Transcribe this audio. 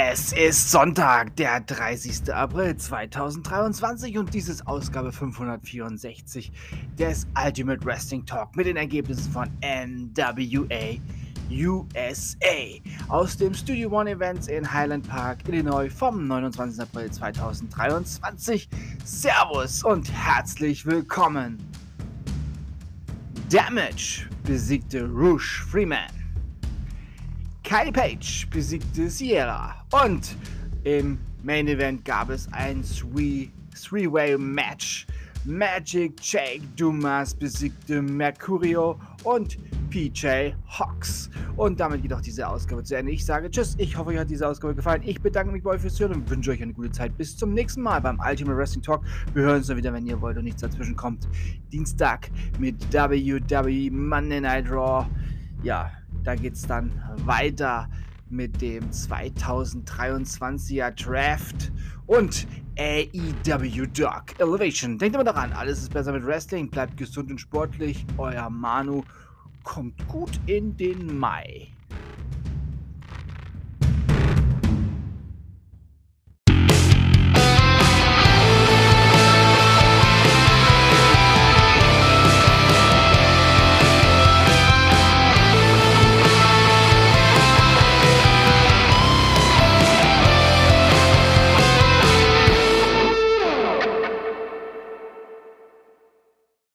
Es ist Sonntag, der 30. April 2023 und dies ist Ausgabe 564 des Ultimate Wrestling Talk mit den Ergebnissen von NWA USA aus dem Studio One Events in Highland Park, Illinois vom 29. April 2023. Servus und herzlich willkommen. Damage besiegte Rouge Freeman. Kylie Page besiegte Sierra. Und im Main Event gab es ein Three-Way-Match. Magic Jake Dumas besiegte Mercurio und PJ Hawks. Und damit geht auch diese Ausgabe zu Ende. Ich sage Tschüss. Ich hoffe, euch hat diese Ausgabe gefallen. Ich bedanke mich bei euch fürs Hören und wünsche euch eine gute Zeit. Bis zum nächsten Mal beim Ultimate Wrestling Talk. Wir hören uns dann wieder, wenn ihr wollt und nichts dazwischen kommt. Dienstag mit WWE Monday Night Raw. Ja, da geht es dann weiter mit dem 2023er Draft und AEW Dark Elevation. Denkt immer daran, alles ist besser mit Wrestling. Bleibt gesund und sportlich. Euer Manu kommt gut in den Mai.